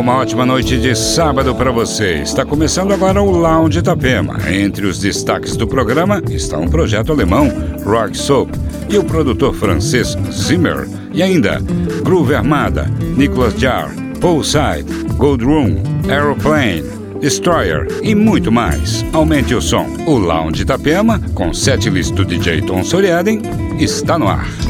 uma ótima noite de sábado para você. Está começando agora o Lounge Itapema. Entre os destaques do programa está um projeto alemão, Rock Soap, e o produtor francês Zimmer. E ainda, Groove Armada, Nicholas Jar, Poolside, Gold Room, Aeroplane, Destroyer e muito mais. Aumente o som. O Lounge Itapema, com setlist do DJ Tom Soriaden, está no ar.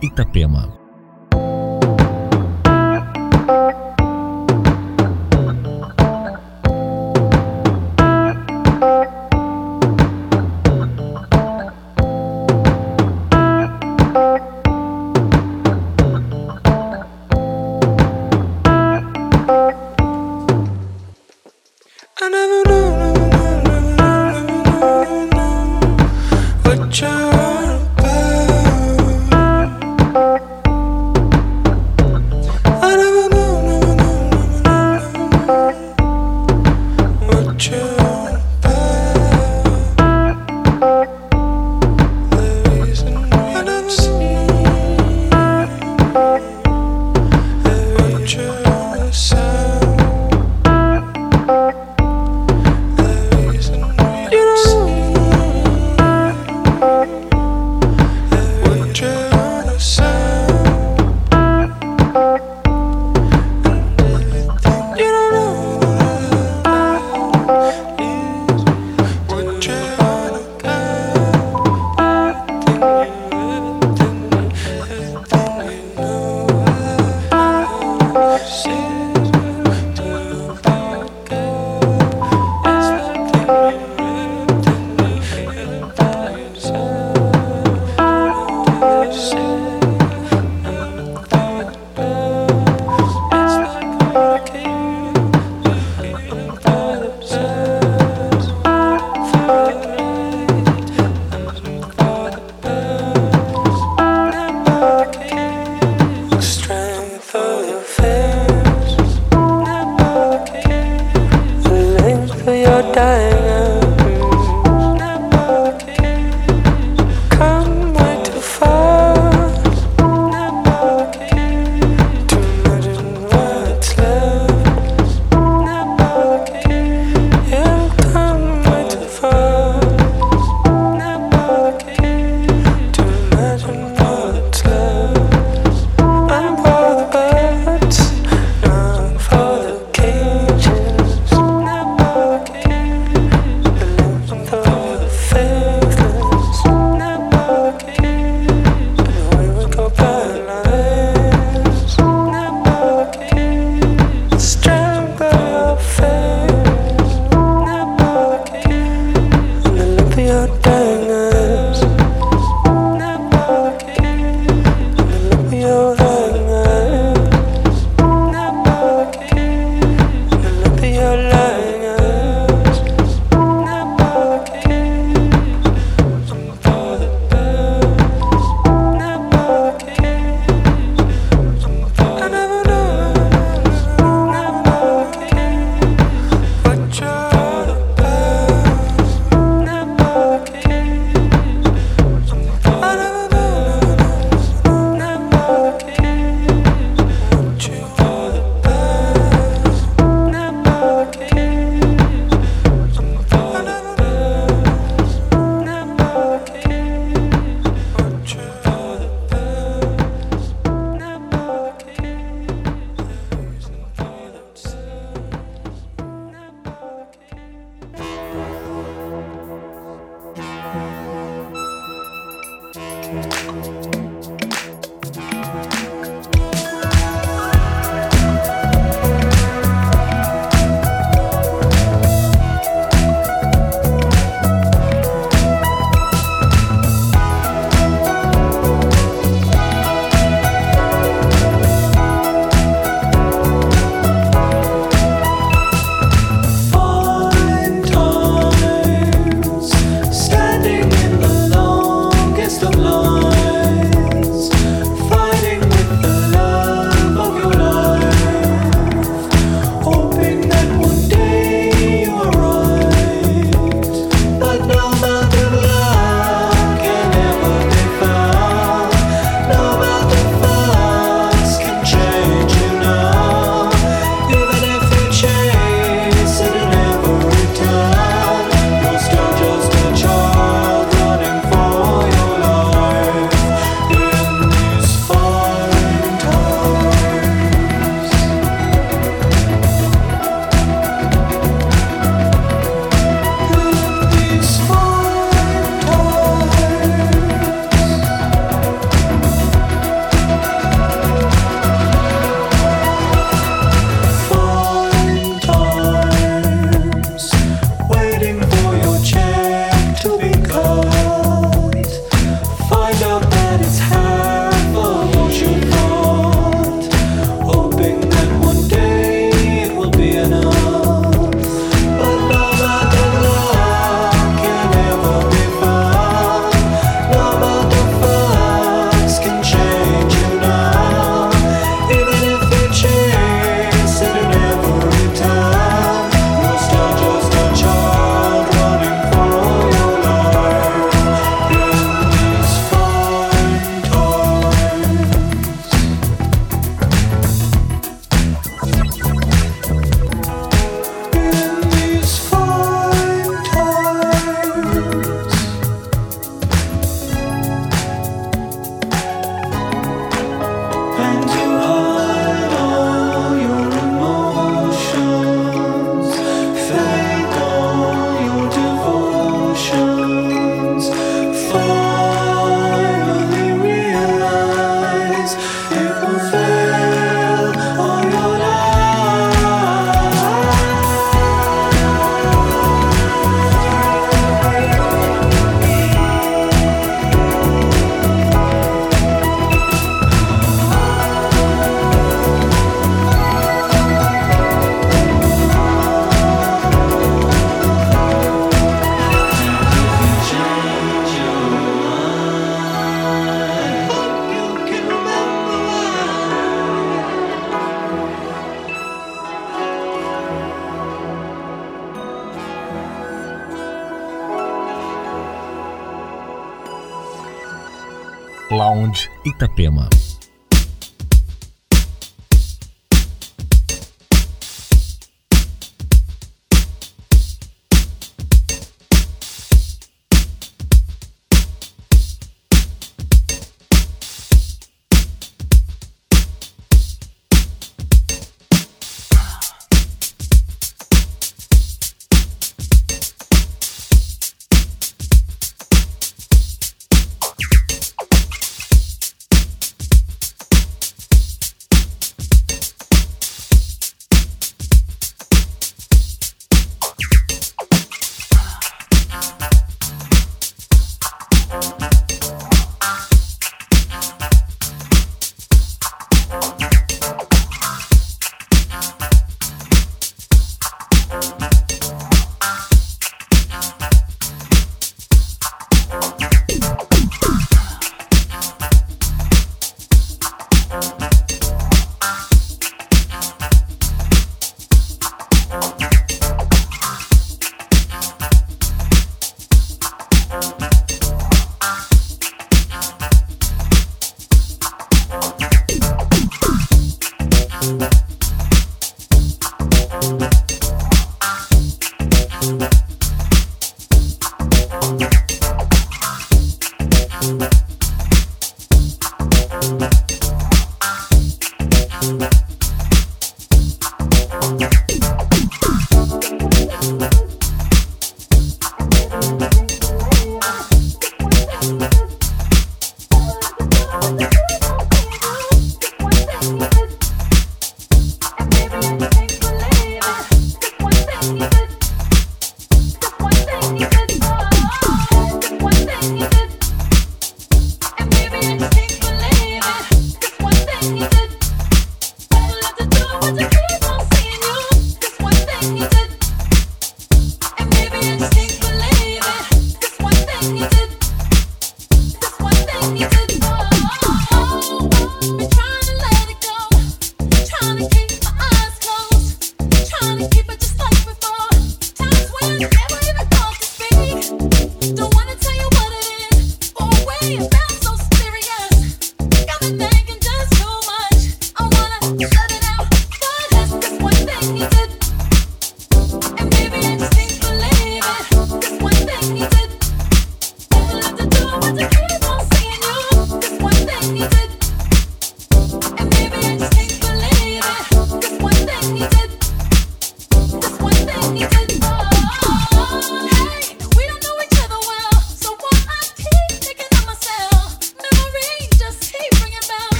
Itapema.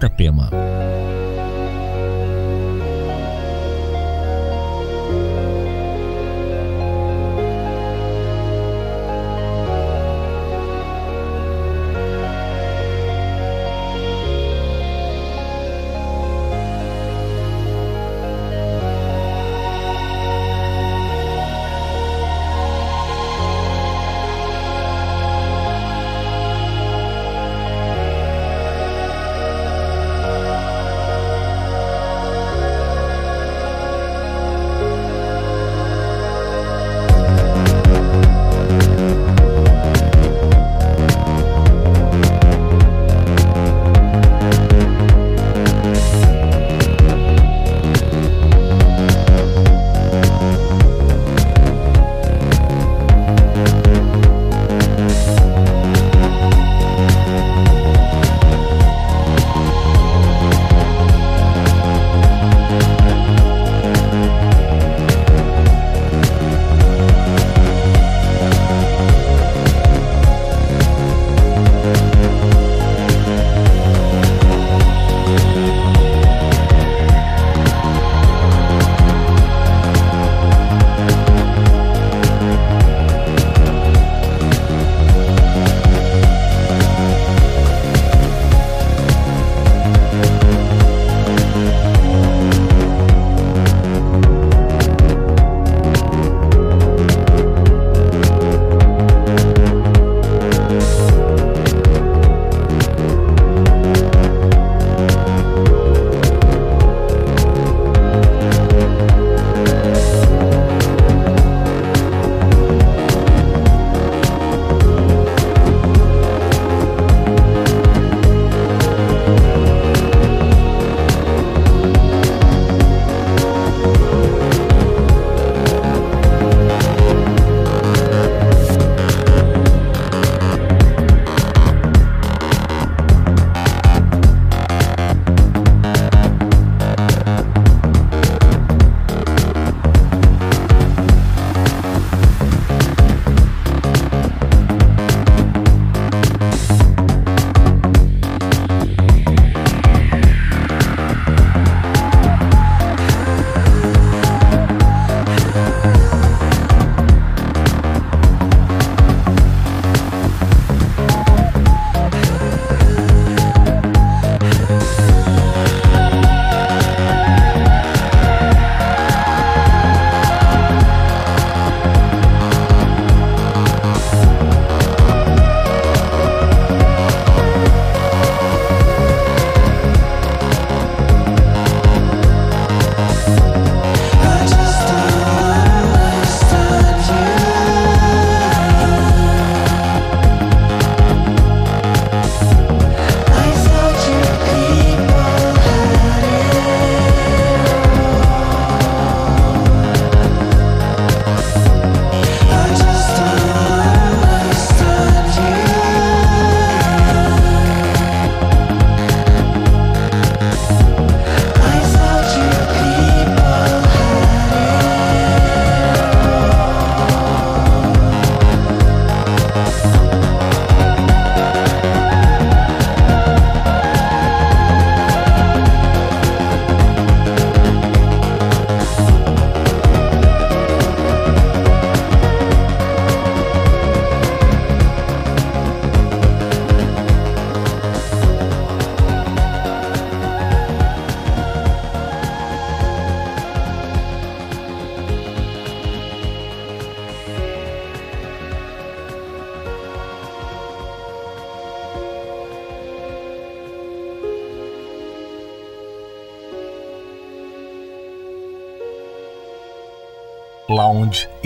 30.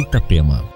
Itapema.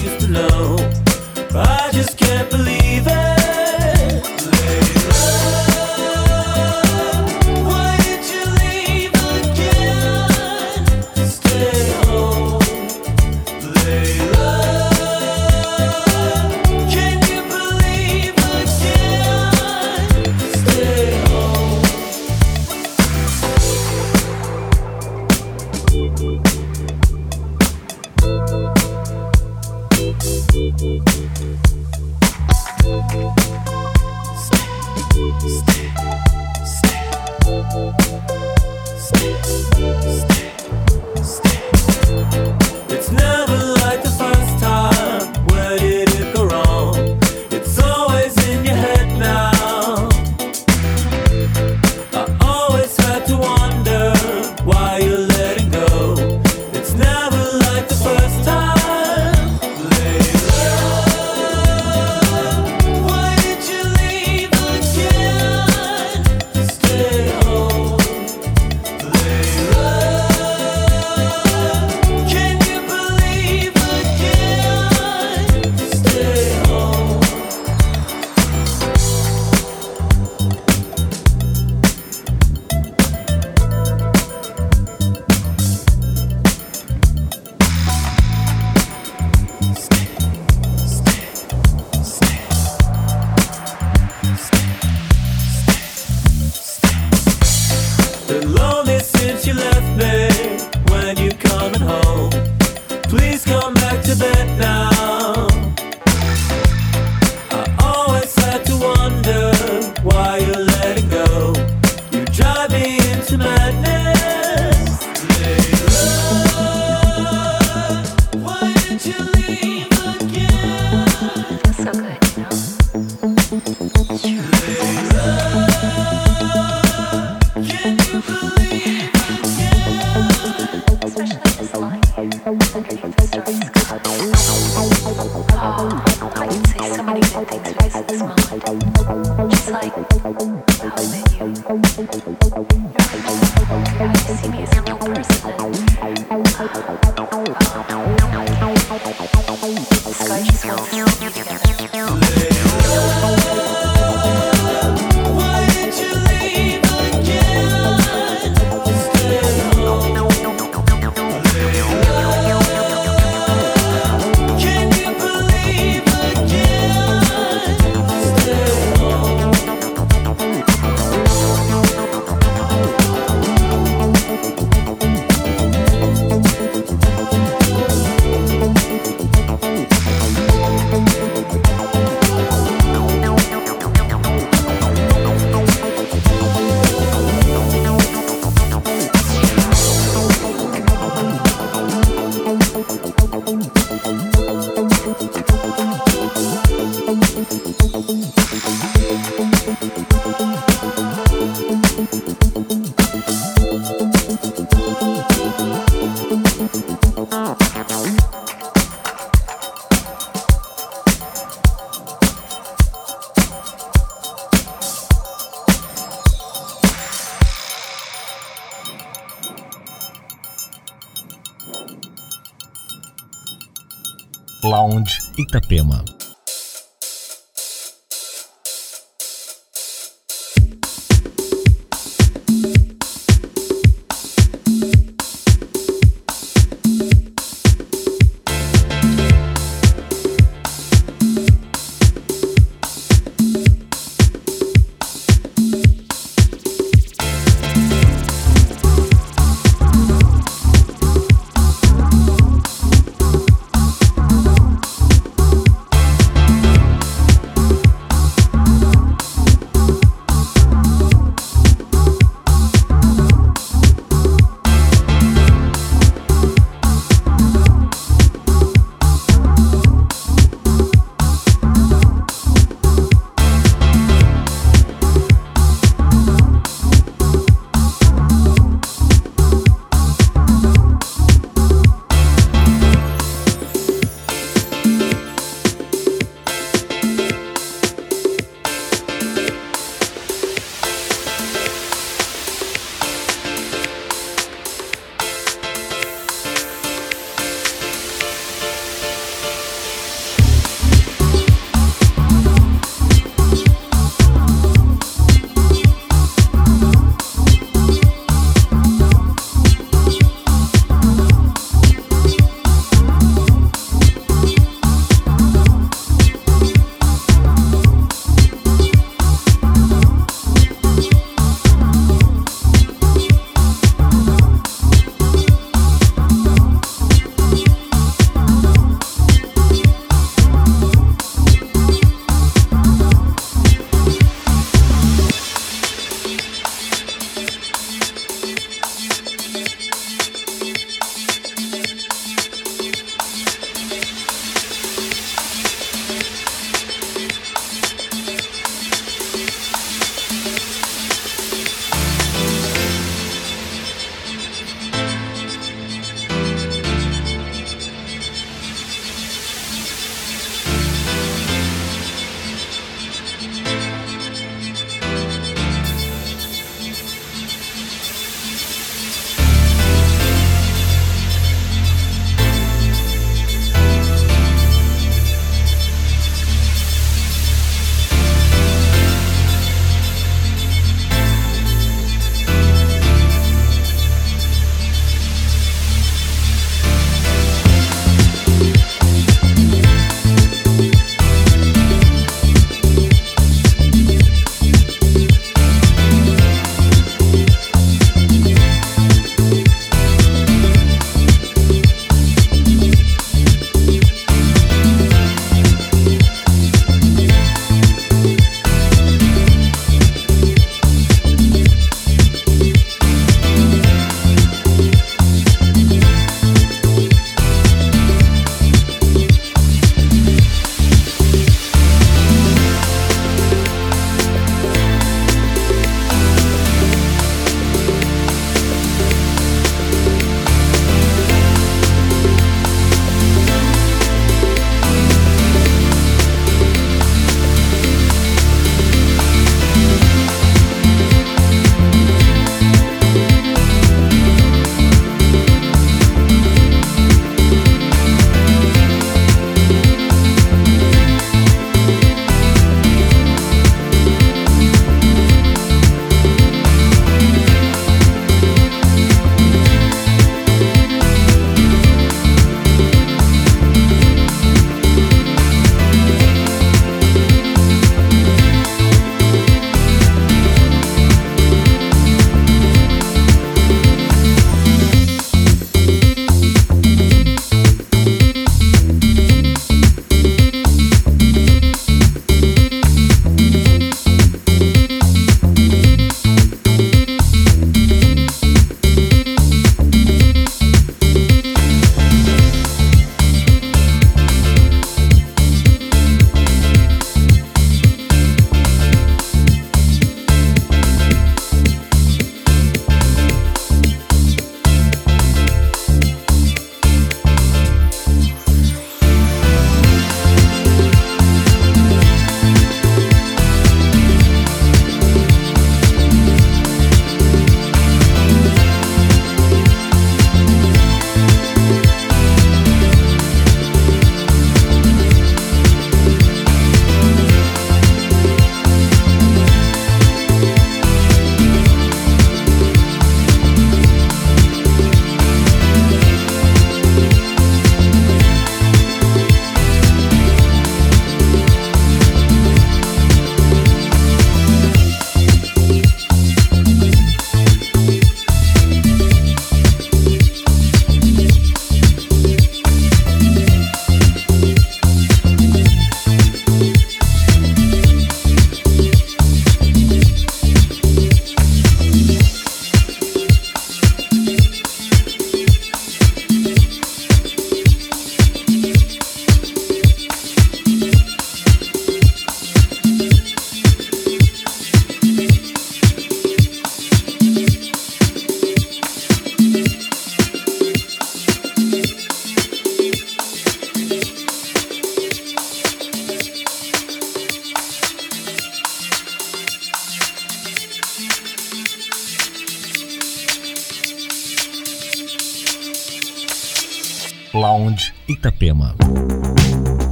used to know. I just can't believe it. Lounge Itapema.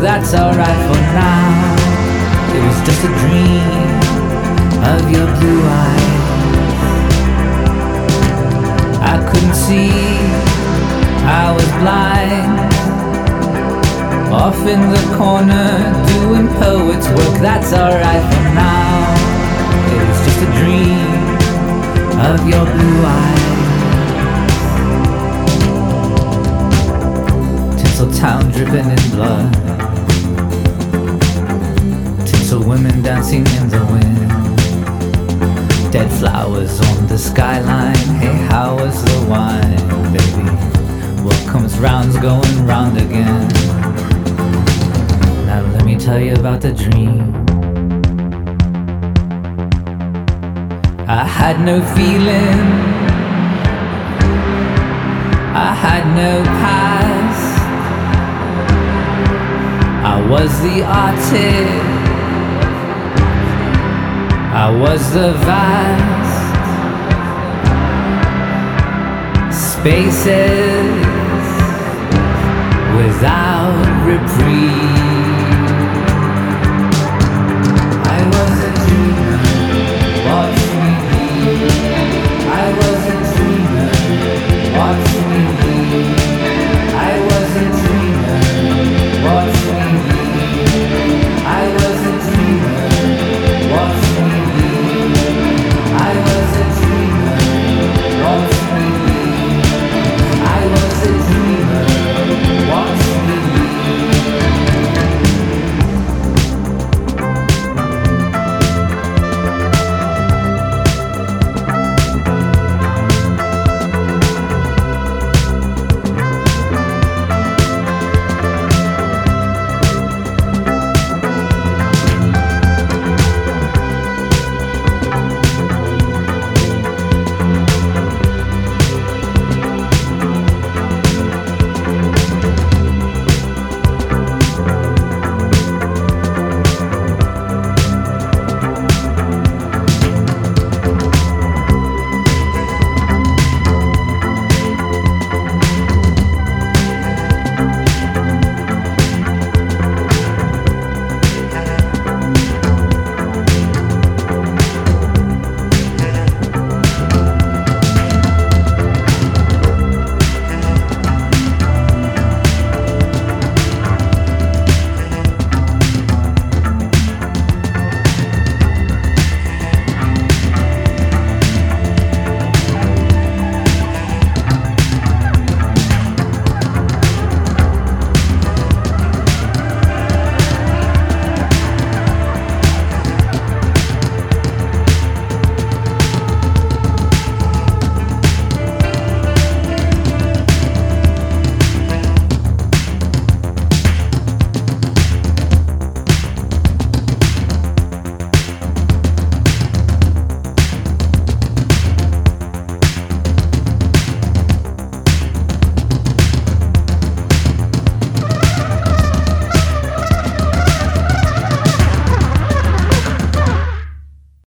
That's alright for now. It was just a dream of your blue eyes. I couldn't see, I was blind. Off in the corner, doing poet's work, that's alright for now. It was just a dream of your blue eyes. Tinseltown dripping in blood Tinsel women dancing in the wind. Dead flowers on the skyline. Hey, how is the wine, baby? What comes round's going round again. Now let me tell you about the dream. I had no feeling. I had no past. I was the artist. I was the vast spaces without reprieve. I was a dreamer, watch me. I was a dreamer, watch me.